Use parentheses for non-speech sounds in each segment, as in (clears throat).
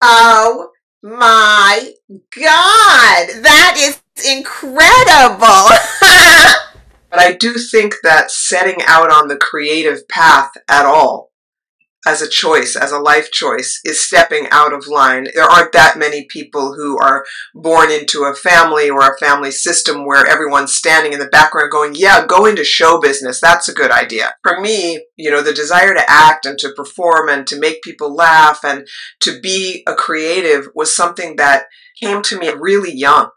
Oh my God. That is incredible. (laughs) But I do think that setting out on the creative path at all as a choice, as a life choice, is stepping out of line. There aren't that many people who are born into a family or a family system where everyone's standing in the background going, yeah, go into show business. That's a good idea. For me, you know, the desire to act and to perform and to make people laugh and to be a creative was something that came to me really young.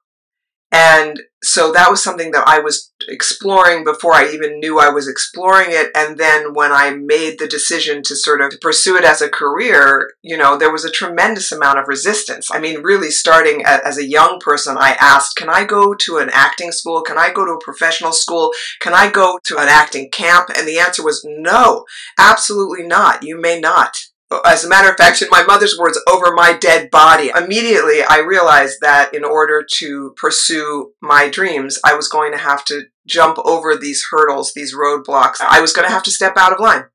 And so that was something that I was exploring before I even knew I was exploring it. And then when I made the decision to sort of pursue it as a career, you know, there was a tremendous amount of resistance. I mean, really starting as a young person, I asked, can I go to an acting school? Can I go to a professional school? Can I go to an acting camp? And the answer was no, absolutely not. You may not as a matter of fact, in my mother's words, over my dead body. Immediately, I realized that in order to pursue my dreams, I was going to have to jump over these hurdles, these roadblocks. I was going to have to step out of line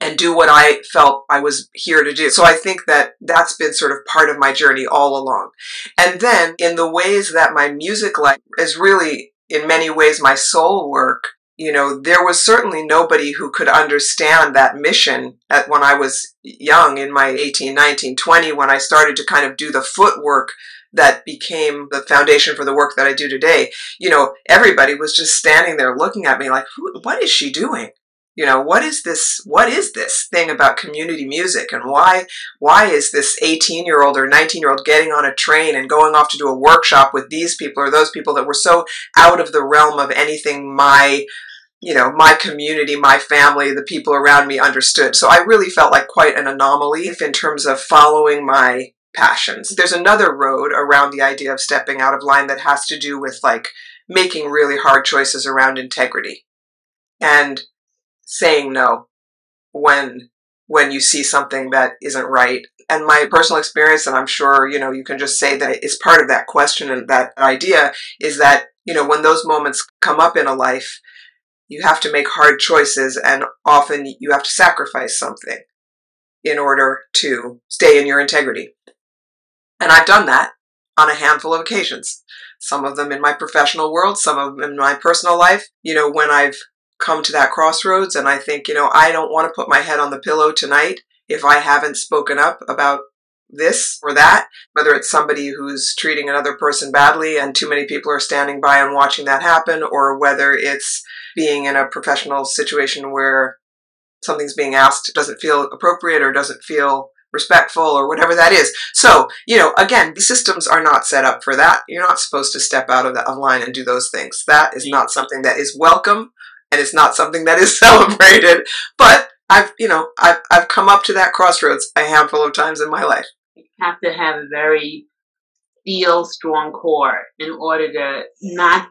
and do what I felt I was here to do. So I think that that's been sort of part of my journey all along. And then in the ways that my music life is really in many ways my soul work, you know, there was certainly nobody who could understand that mission at when I was young in my 18, 19, 20, when I started to kind of do the footwork that became the foundation for the work that I do today. You know, everybody was just standing there looking at me like, what is she doing? You know, what is this, what is this thing about community music and why, why is this 18 year old or 19 year old getting on a train and going off to do a workshop with these people or those people that were so out of the realm of anything my you know, my community, my family, the people around me understood. So I really felt like quite an anomaly in terms of following my passions. There's another road around the idea of stepping out of line that has to do with like making really hard choices around integrity and saying no when when you see something that isn't right. And my personal experience, and I'm sure, you know, you can just say that it's part of that question and that idea is that, you know, when those moments come up in a life, you have to make hard choices and often you have to sacrifice something in order to stay in your integrity. And I've done that on a handful of occasions. Some of them in my professional world, some of them in my personal life. You know, when I've come to that crossroads and I think, you know, I don't want to put my head on the pillow tonight if I haven't spoken up about this or that, whether it's somebody who's treating another person badly and too many people are standing by and watching that happen, or whether it's being in a professional situation where something's being asked doesn't feel appropriate or doesn't feel respectful or whatever that is. So, you know, again, the systems are not set up for that. You're not supposed to step out of the of line and do those things. That is not something that is welcome and it's not something that is (laughs) celebrated. But I've, you know, I've, I've come up to that crossroads a handful of times in my life. You have to have a very feel strong core in order to not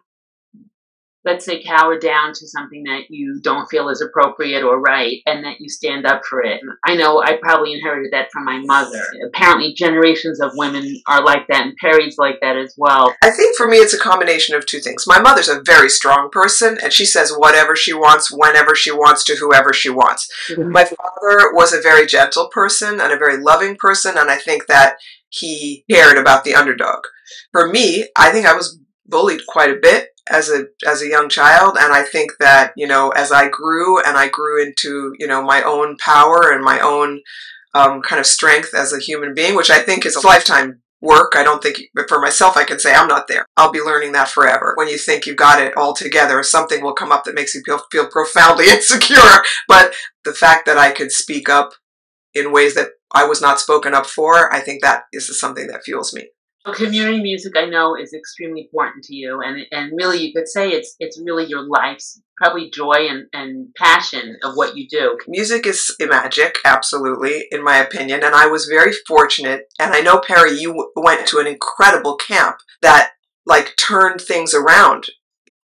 let's say cower down to something that you don't feel is appropriate or right and that you stand up for it. I know I probably inherited that from my mother. Apparently generations of women are like that and Perry's like that as well. I think for me it's a combination of two things. My mother's a very strong person and she says whatever she wants, whenever she wants to whoever she wants. Mm-hmm. My father was a very gentle person and a very loving person and I think that he cared about the underdog. For me, I think I was bullied quite a bit as a as a young child. And i think that you know as i grew and i grew into you know my own power and my own um, kind of strength as a human being which i think is a lifetime work i don't think but for myself i can say i'm not there. I'll be learning that forever. When you think you've got it all together something will come up that makes you feel, feel profoundly (laughs) insecure. But the fact that i could speak up in ways that i was not spoken up for i think that is something that fuels me community music, I know, is extremely important to you, and and really, you could say it's it's really your life's probably joy and, and passion of what you do. Music is magic, absolutely, in my opinion. And I was very fortunate. And I know Perry, you went to an incredible camp that like turned things around.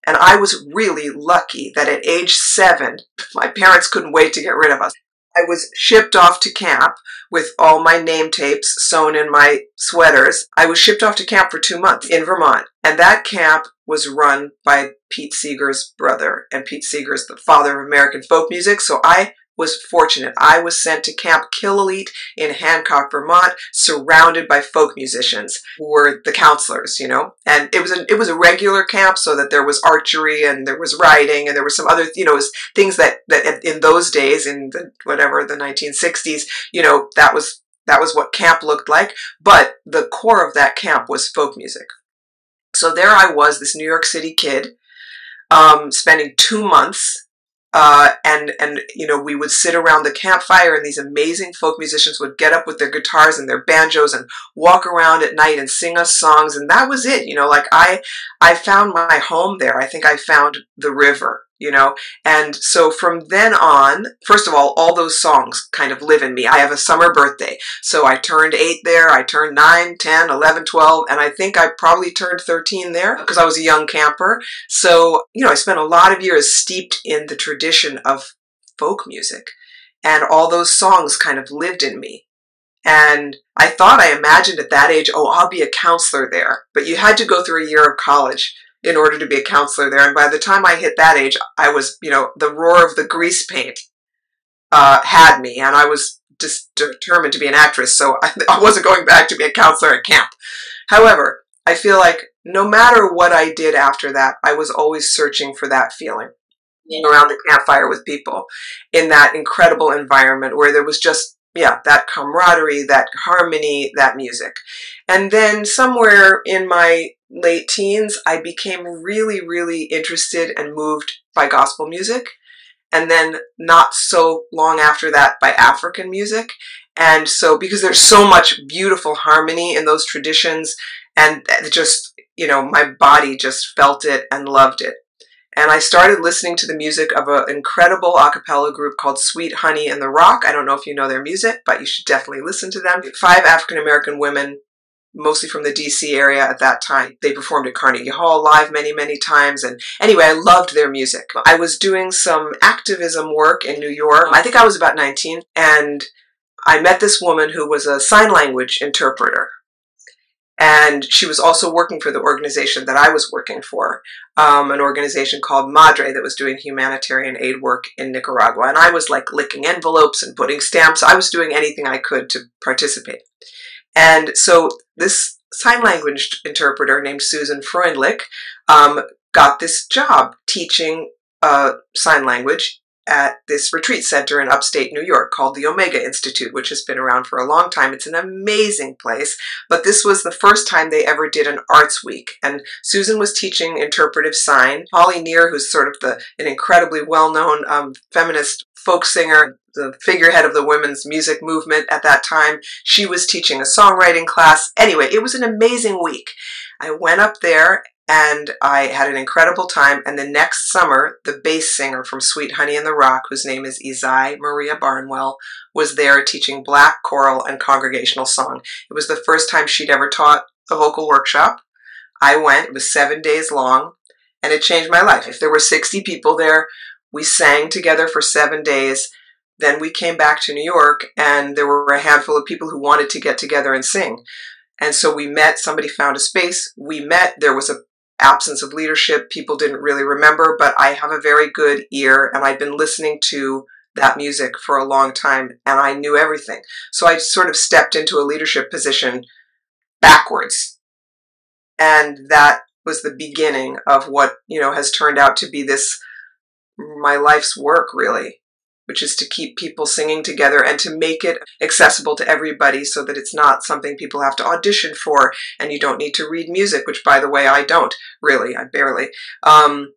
And I was really lucky that at age seven, my parents couldn't wait to get rid of us. I was shipped off to camp with all my name tapes sewn in my sweaters. I was shipped off to camp for two months in Vermont. And that camp was run by Pete Seeger's brother. And Pete Seeger's the father of American folk music. So I was fortunate. I was sent to Camp Killooleet in Hancock, Vermont, surrounded by folk musicians who were the counselors, you know. And it was a it was a regular camp, so that there was archery and there was riding and there was some other, you know, things that that in those days, in the whatever the 1960s, you know, that was that was what camp looked like. But the core of that camp was folk music. So there I was, this New York City kid, um, spending two months uh, and and you know we would sit around the campfire and these amazing folk musicians would get up with their guitars and their banjos and walk around at night and sing us songs. And that was it you know like i i found my home there. I think i found the river you know? And so from then on first of all all those songs kind of live in me. I have a summer birthday. So i turned 8 there i turned 9 10 11 12 and i think i probably turned 13 there because i was a young camper. So you know i spent a lot of years steeped in the tradition of folk music and all those songs kind of lived in me. And I thought I imagined at that age, oh, I'll be a counselor there. But you had to go through a year of college in order to be a counselor there. And by the time I hit that age, I was, you know, the roar of the grease paint uh, had me, and I was just determined to be an actress. So I, (laughs) I wasn't going back to be a counselor at camp. However, I feel like no matter what I did after that, I was always searching for that feeling being around the campfire with people in that incredible environment where there was just yeah, that camaraderie, that harmony, that music. And then somewhere in my late teens, I became really, really interested and moved by gospel music. And then not so long after that by African music. And so, because there's so much beautiful harmony in those traditions, and uh, just, you know, my body just felt it and loved it. And I started listening to the music of an incredible a cappella group called Sweet Honey in the Rock. I don't know if you know their music, but you should definitely listen to them. Five African American women mostly from the DC area at that time. They performed at Carnegie Hall live many, many times. And anyway, I loved their music. I was doing some activism work in New York. I think I was about 19. And I met this woman who was a sign language interpreter. And she was also working for the organization that I was working for, um, an organization called Madre that was doing humanitarian aid work in Nicaragua. And I was like licking envelopes and putting stamps. I was doing anything I could to participate. And so this sign language interpreter named Susan Freundlich um, got this job teaching uh, sign language at this retreat center in upstate New York called the Omega Institute, which has been around for a long time. It's an amazing place, but this was the first time they ever did an arts week. And Susan was teaching interpretive sign. Holly Near, who's sort of the an incredibly well-known um, feminist folk singer, the figurehead of the women's music movement at that time. She was teaching a songwriting class. Anyway, it was an amazing week. I went up there and I had an incredible time. And the next summer, the bass singer from Sweet Honey in the Rock, whose name is Ysaye Maria Barnwell, was there teaching black choral and congregational song. It was the first time she'd ever taught a vocal workshop. I went, it was seven days long, and it changed my life. If there were 60 people there, we sang together for seven days. Then we came back to New York, and there were a handful of people who wanted to get together and sing. And so we met, somebody found a space, we met, there was a absence of leadership, people didn't really remember, but I have a very good ear and I've been listening to that music for a long time and I knew everything. So I sort of stepped into a leadership position backwards. And that was the beginning of what, you know, has turned out to be this my life's work really which is to keep people singing together and to make it accessible to everybody so that it's not something people have to audition for and you don't need to read music, which by the way, I don't really, I barely. Um,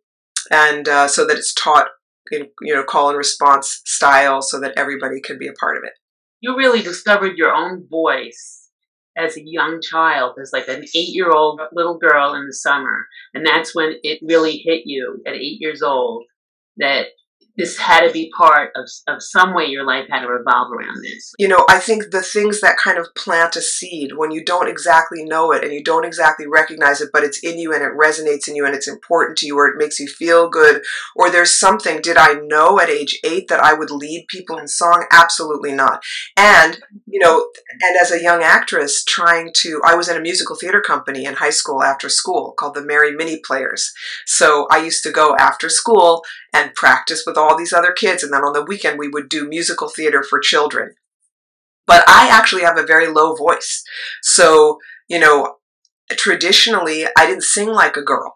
and uh, so that it's taught in, you know, call and response style so that everybody can be a part of it. You really discovered your own voice as a young child, as like an eight year old little girl in the summer. And that's when it really hit you at eight years old that this had to be part of, of some way your life had to revolve around this. You know, I think the things that kind of plant a seed when you don't exactly know it and you don't exactly recognize it, but it's in you and it resonates in you and it's important to you or it makes you feel good, or there's something, did I know at age eight that I would lead people in song? Absolutely not. And, you know, and as a young actress trying to, I was in a musical theater company in high school after school called the Merry Mini Players. So I used to go after school and practice with all these other kids. And then on the weekend, we would do musical theater for children. But I actually have a very low voice. So, you know, traditionally, I didn't sing like a girl.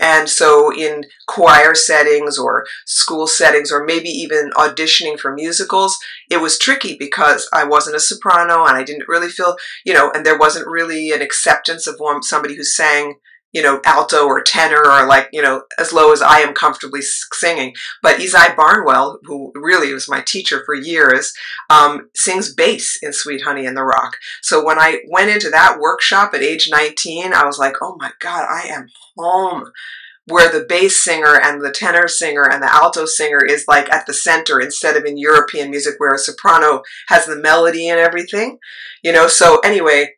And so, in choir settings or school settings, or maybe even auditioning for musicals, it was tricky because I wasn't a soprano and I didn't really feel, you know, and there wasn't really an acceptance of somebody who sang you know, alto or tenor or like, you know, as low as I am comfortably singing. But Ysaye Barnwell, who really was my teacher for years, um, sings bass in Sweet Honey in the Rock. So when I went into that workshop at age 19, I was like, oh my God, I am home. Where the bass singer and the tenor singer and the alto singer is like at the center instead of in European music where a soprano has the melody and everything, you know. So, anyway,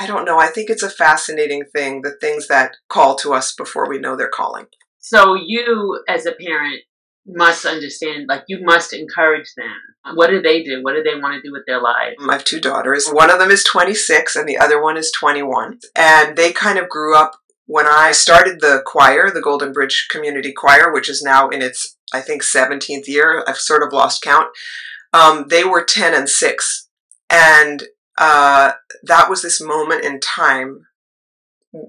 I don't know. I think it's a fascinating thing, the things that call to us before we know they're calling. So you, as a parent, must understand, like, you must encourage them. What do they do? What do they want to do with their lives? I have two daughters. One of them is 26 and the other one is 21. And they kind of grew up when I started the choir, the Golden Bridge Community Choir, which is now in its, I think, 17th year. I've sort of lost count. Um, they were 10 and 6. And uh, that was this moment in time.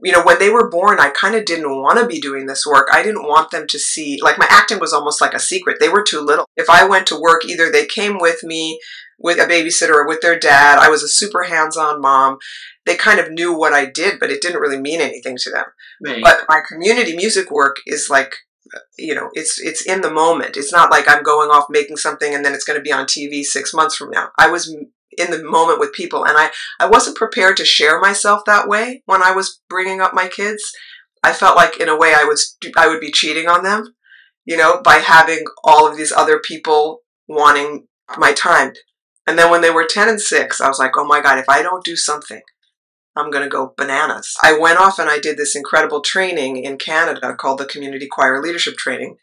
You know, when they were born, I kind of didn't want to be doing this work. I didn't want them to see, like, my acting was almost like a secret. They were too little. If I went to work, either they came with me with a babysitter or with their dad. I was a super hands on mom. They kind of knew what I did, but it didn't really mean anything to them. Right. But my community music work is like you know it's it's in the moment it's not like i'm going off making something and then it's going to be on tv six months from now i was in the moment with people. And I, I wasn't prepared to share myself that way when I was bringing up my kids. I felt like in a way I was, I would be cheating on them, you know, by having all of these other people wanting my time. And then when they were 10 and 6, I was like, oh my God, if I don't do something, I'm going to go bananas. I went off and I did this incredible training in Canada called the Community Choir Leadership Training.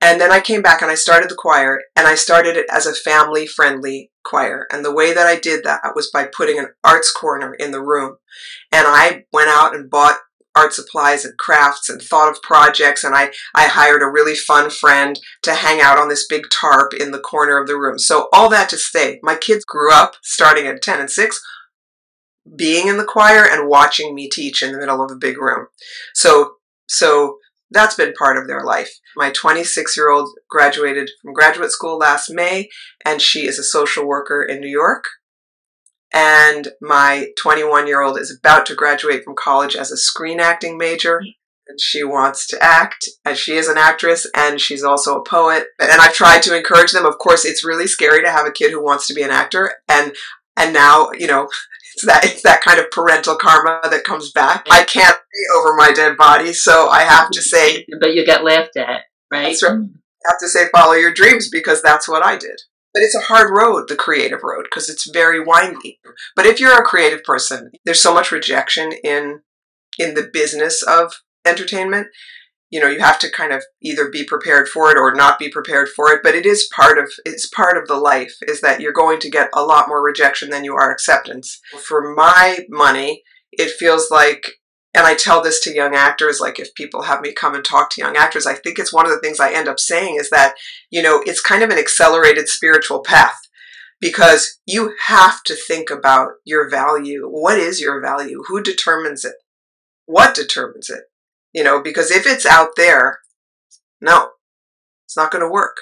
And then I came back and I started the choir and I started it as a family friendly choir. And the way that I did that was by putting an arts corner in the room. And I went out and bought art supplies and crafts and thought of projects and I, I hired a really fun friend to hang out on this big tarp in the corner of the room. So all that to say, my kids grew up starting at 10 and 6 being in the choir and watching me teach in the middle of a big room. So so that's been part of their life. My 26 year old graduated from graduate school last May, and she is a social worker in New York. And my 21 year old is about to graduate from college as a screen acting major. Mm. And she wants to act, and she is an actress, and she's also a poet. And I've tried to encourage them. Of course, it's really scary to have a kid who wants to be an actor. And and now, you know, it's that it's that kind of parental karma that comes back. I can't pray over my dead body, so I have to say. But you get laughed at, right? That's right. Mm. I have to say, follow your dreams because that's what I did. But it's a hard road, the creative road, because it's very windy. But if you're a creative person, there's so much rejection in in the business of entertainment you know you have to kind of either be prepared for it or not be prepared for it but it is part of it's part of the life is that you're going to get a lot more rejection than you are acceptance for my money it feels like and I tell this to young actors, like if people have me come and talk to young actors, I think it's one of the things I end up saying is that, you know, it's kind of an accelerated spiritual path because you have to think about your value. What is your value? Who determines it? What determines it? You know, because if it's out there, no, it's not going to work.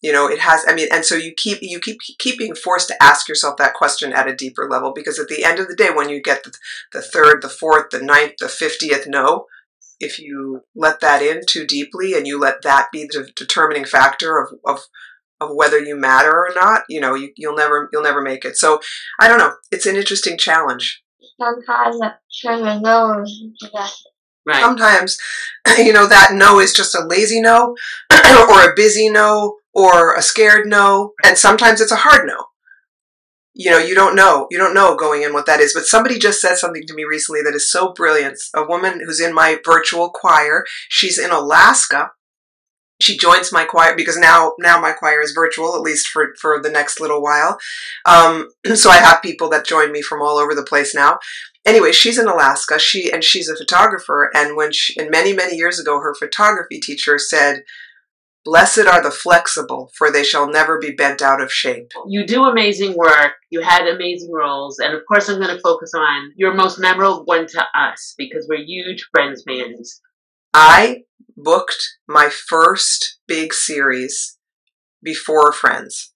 You know, it has, I mean, and so you keep, you keep, keep being forced to ask yourself that question at a deeper level because at the end of the day, when you get the, the third, the fourth, the ninth, the 50th no, if you let that in too deeply and you let that be the determining factor of, of of whether you matter or not, you know, you, you'll never you'll never make it. So I don't know. It's an interesting challenge. Sometimes turn your nose into that. Right. Sometimes, (laughs) you know, that no is just a lazy no, (clears throat) or a busy no, or a scared no, and sometimes it's a hard no. You know, you don't know. You don't know going in what that is. But somebody just said something to me recently that is so brilliant. A woman who's in my virtual choir. She's in Alaska. She joins my choir because now now my choir is virtual at least for for the next little while. Um, (clears throat) so I have people that join me from all over the place now. Anyway, she's in Alaska. She and she's a photographer. And when she, and many many years ago, her photography teacher said, Blessed are the flexible, for they shall never be bent out of shape. You do amazing work. You had amazing roles. And of course, I'm going to focus on your most memorable one to us because we're huge Friends fans. I booked my first big series before Friends,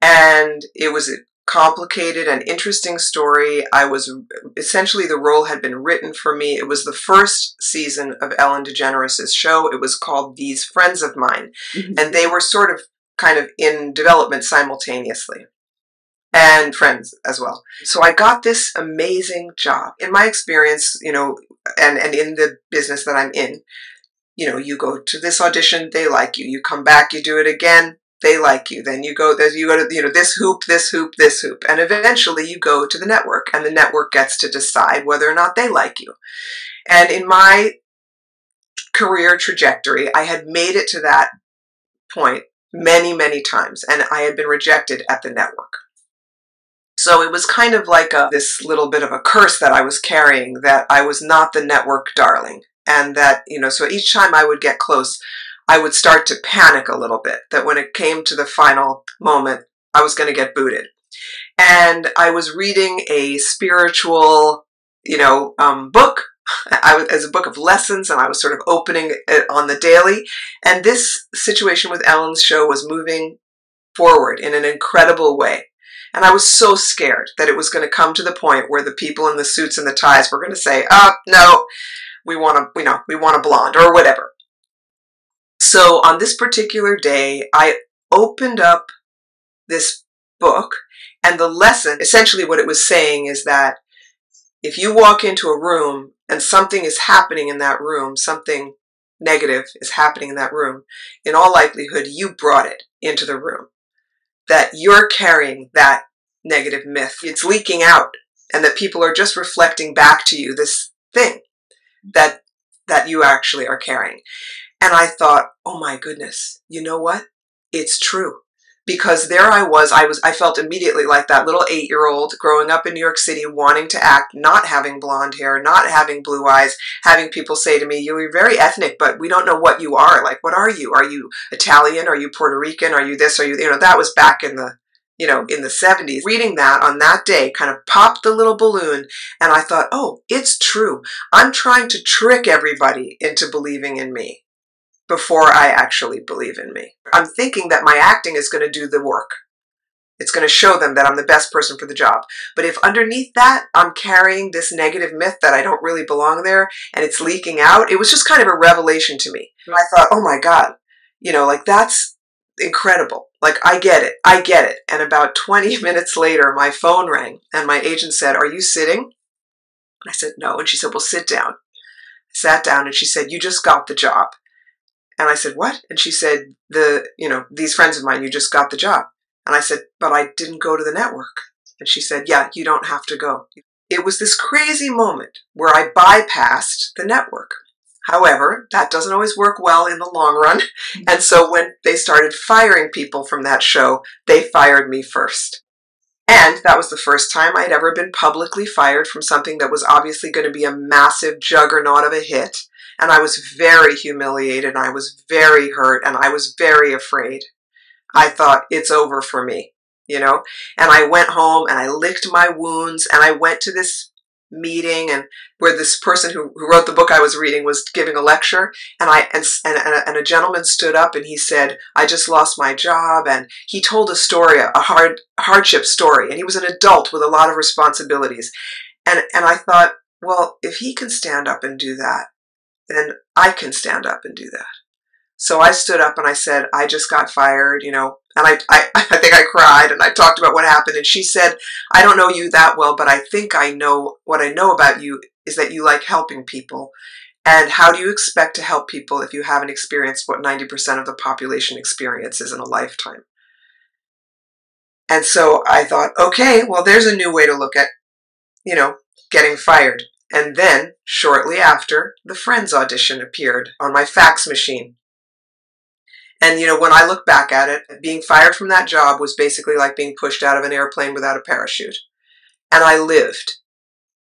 and it was a complicated and interesting story. I was essentially the role had been written for me. It was the first season of Ellen DeGeneres' show. It was called These Friends of Mine, mm-hmm. and they were sort of kind of in development simultaneously. And friends as well. So I got this amazing job. In my experience, you know, and, and in the business that I'm in, you know, you go to this audition, they like you. You come back, you do it again, they like you. Then you go, there, you go to, you know, this hoop, this hoop, this hoop. And eventually you go to the network and the network gets to decide whether or not they like you. And in my career trajectory, I had made it to that point many, many times and I had been rejected at the network. So it was kind of like a, this little bit of a curse that I was carrying that I was not the network darling. And that, you know, so each time I would get close, I would start to panic a little bit that when it came to the final moment, I was going to get booted. And I was reading a spiritual, you know, um, book. (laughs) I was as a book of lessons, and I was sort of opening it on the daily. And this situation with Ellen's show was moving forward in an incredible way. And I was so scared that it was going to come to the point where the people in the suits and the ties were going to say, "Oh no, we want a, you know, we want a blonde or whatever." So on this particular day, I opened up this book, and the lesson, essentially what it was saying is that if you walk into a room and something is happening in that room, something negative is happening in that room, in all likelihood, you brought it into the room. That you're carrying that negative myth. It's leaking out, and that people are just reflecting back to you this thing that that you actually are carrying. And I thought, oh my goodness, you know what? It's true. Because there I was, I was, I felt immediately like that little eight year old growing up in New York City, wanting to act, not having blonde hair, not having blue eyes, having people say to me, you're very ethnic, but we don't know what you are. Like, what are you? Are you Italian? Are you Puerto Rican? Are you this? Are you, you know, that was back in the, you know, in the 70s. Reading that on that day kind of popped the little balloon, and I thought, oh, it's true. I'm trying to trick everybody into believing in me before I actually believe in me. I'm thinking that my acting is going to do the work. It's going to show them that I'm the best person for the job. But if underneath that, I'm carrying this negative myth that I don't really belong there and it's leaking out, it was just kind of a revelation to me. And I thought, oh my God, you know, like that's incredible. Like, I get it. I get it. And about 20 (laughs) minutes later, my phone rang and my agent said, Are you sitting? I said, No. And she said, Well, sit down. Sat down and she said, You just got the job. And I said, What? And she said, The, you know, these friends of mine, you just got the job. And I said, But I didn't go to the network. And she said, Yeah, you don't have to go. It was this crazy moment where I bypassed the network. However, that doesn't always work well in the long run. Mm-hmm. And so when they started firing people from that show, they fired me first. And that was the first time I'd ever been publicly fired from something that was obviously going to be a massive juggernaut of a hit. And I was very humiliated, and I was very hurt, and I was very afraid. I thought, it's over for me, you know? And I went home and I licked my wounds, and I went to this meeting and where this person who, who wrote the book I was reading was giving a lecture. And I and, and, and a gentleman stood up and he said I just lost my job. And he told a story a hard hardship story. And he was an adult with a lot of responsibilities. And and I thought well if he can stand up and do that then I can stand up and do that. So I stood up and I said, I just got fired, you know, and I, I, (laughs) I think I cried and I talked about what happened. And she said, I don't know you that well, but I think I know what I know about you is that you like helping people. And how do you expect to help people if you haven't experienced what 90% of the population experiences in a lifetime? And so I thought, okay, well, there's a new way to look at, you know, getting fired. And then, shortly after, the Friends audition appeared on my fax machine. And, you know, when I look back at it, being fired from that job was basically like being pushed out of an airplane without a parachute. And I lived.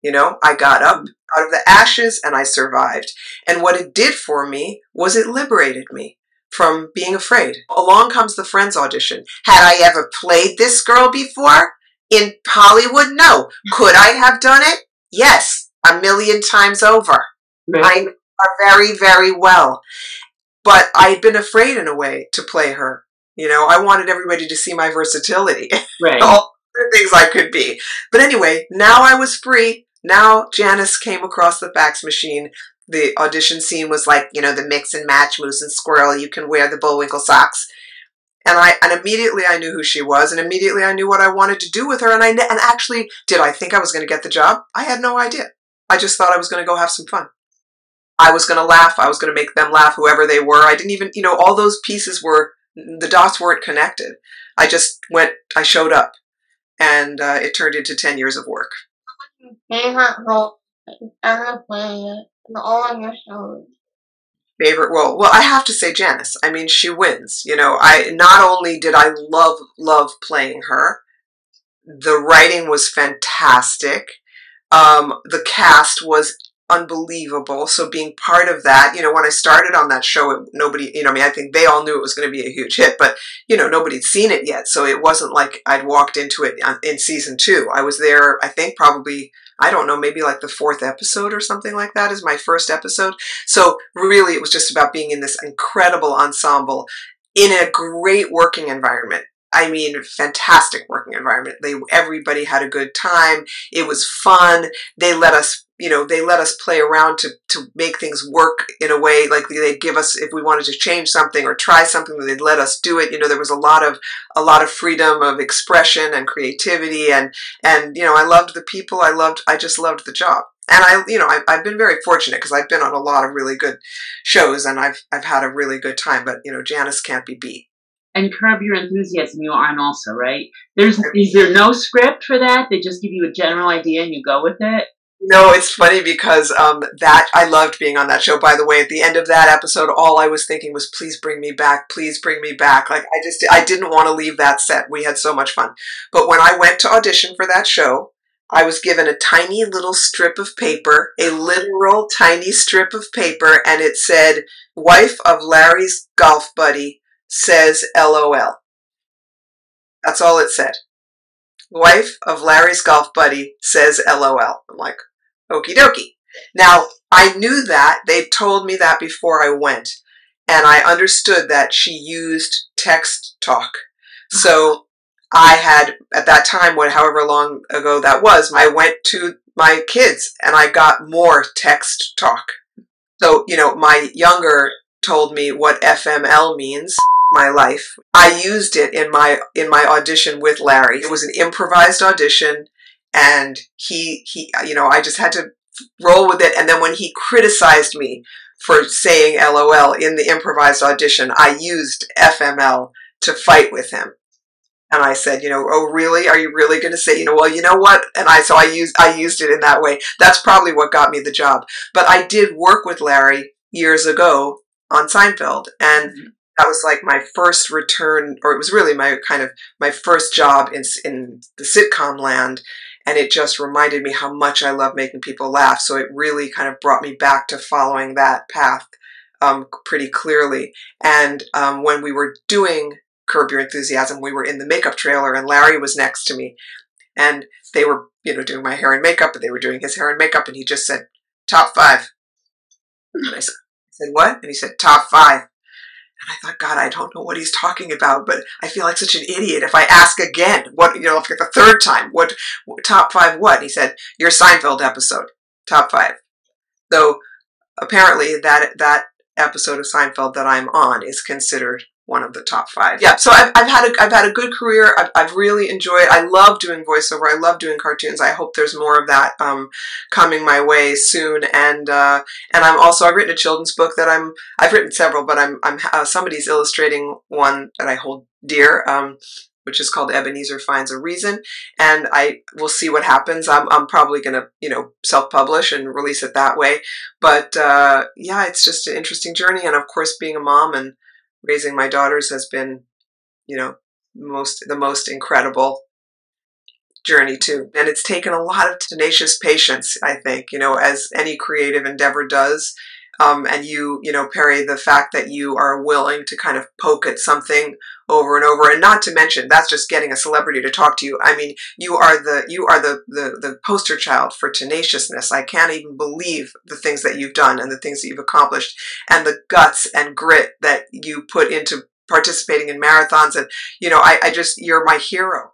You know, I got up out of the ashes and I survived. And what it did for me was it liberated me from being afraid. Along comes the Friends audition. Had I ever played this girl before? In Hollywood? No. Could I have done it? Yes, a million times over. I know very, very well. But I'd been afraid in a way to play her. You know, I wanted everybody to see my versatility. Right. (laughs) All the things I could be. But anyway, now I was free. Now Janice came across the fax machine. The audition scene was like, you know, the mix and match moose and squirrel. You can wear the Bullwinkle socks. And I and immediately I knew who she was, and immediately I knew what I wanted to do with her. And I and actually, did I think I was going to get the job? I had no idea. I just thought I was going to go have some fun. I was going to laugh. I was going to make them laugh, whoever they were. I didn't even, you know, all those pieces were the dots weren't connected. I just went. I showed up, and uh, it turned into ten years of work. favorite role you've ever played in all of your shows? favorite role well i have to say janice i mean she wins you know i not only did i love love playing her the writing was fantastic um, the cast was unbelievable. So being part of that you know when i started on that show it, nobody you know i mean i think they all knew it was going to be a huge hit but you know nobody'd seen it yet. So it wasn't like i'd walked into it uh, in season two. I was there i think probably i don't know maybe like the fourth episode or something like that is my first episode. So really, it was just about being in this incredible ensemble in a great working environment. I mean, fantastic working environment. They everybody had a good time. It was fun. They let us, you know, they let us play around to to make things work in a way like they'd give us if we wanted to change something or try something, they'd let us do it. You know, there was a lot of a lot of freedom of expression and creativity and and you know, I loved the people. I loved I just loved the job and I, you know, I, I've been very fortunate because I've been on a lot of really good shows, and I've I've had a really good time. But you know, Janice can't be beat. And Curb Your Enthusiasm, you are on also, right? There's is there no script for that? They just give you a general idea and you go with it. No, it's funny because um, that I loved being on that show. By the way, at the end of that episode, all I was thinking was, "Please bring me back! Please bring me back!" Like I just I didn't want to leave that set. We had so much fun. But when I went to audition for that show, I was given a tiny little strip of paper, a literal tiny strip of paper, and it said, "Wife of Larry's golf buddy says LOL." That's all it said. Wife of Larry's golf buddy says LOL. I'm like, okie dokie. Now, I knew that. They told me that before I went. And I understood that she used text talk. So I had, at that time, what, however long ago that was, I went to my kids and I got more text talk. So, you know, my younger told me what FML means, my life. I used it in my in my audition with Larry. It was an improvised audition and he he you know, I just had to roll with it and then when he criticized me for saying LOL in the improvised audition, I used FML to fight with him. And I said, you know, oh really? Are you really going to say, you know, well, you know what? And I so I used I used it in that way. That's probably what got me the job. But I did work with Larry years ago on Seinfeld, and mm-hmm. That was like my first return, or it was really my kind of my first job in in the sitcom land. And it just reminded me how much I love making people laugh. So it really kind of brought me back to following that path um, pretty clearly. And um, when we were doing Curb Your Enthusiasm, we were in the makeup trailer, and Larry was next to me, and they were, you know, doing my hair and makeup, and they were doing his hair and makeup, and he just said, "Top five. And I said, I said "What?" And he said, "Top five. And I thought, God, I don't know what he's talking about, but I feel like such an idiot if I ask again. What, you know, if the third time, what, top five? What? He said, your Seinfeld episode, top five. So apparently that that episode of Seinfeld that I'm on is considered one of the top five. Yeah, so I've, I've had a I've had a good career. I've, I've really enjoyed. I love doing voiceover. I love doing cartoons. I hope there's more of that um, coming my way soon. And uh, and I'm also I've written a children's book that I'm I've written several, but I'm I'm uh, somebody's illustrating one that I hold dear. Um, which is called Ebenezer Finds a Reason. And I will see what happens. I'm, I'm probably going to, you know, self publish and release it that way. But uh, yeah, it's just an interesting journey. And of course, being a mom and raising my daughters has been, you know, most the most incredible journey too. And it's taken a lot of tenacious patience, I think, you know, as any creative endeavor does. Um, and you, you know, Perry, the fact that you are willing to kind of poke at something over and over, and not to mention that's just getting a celebrity to talk to you. I mean, you are the you are the the, the poster child for tenaciousness. I can't even believe the things that you've done and the things that you've accomplished, and the guts and grit that you put into participating in marathons. And you know, I, I just you're my hero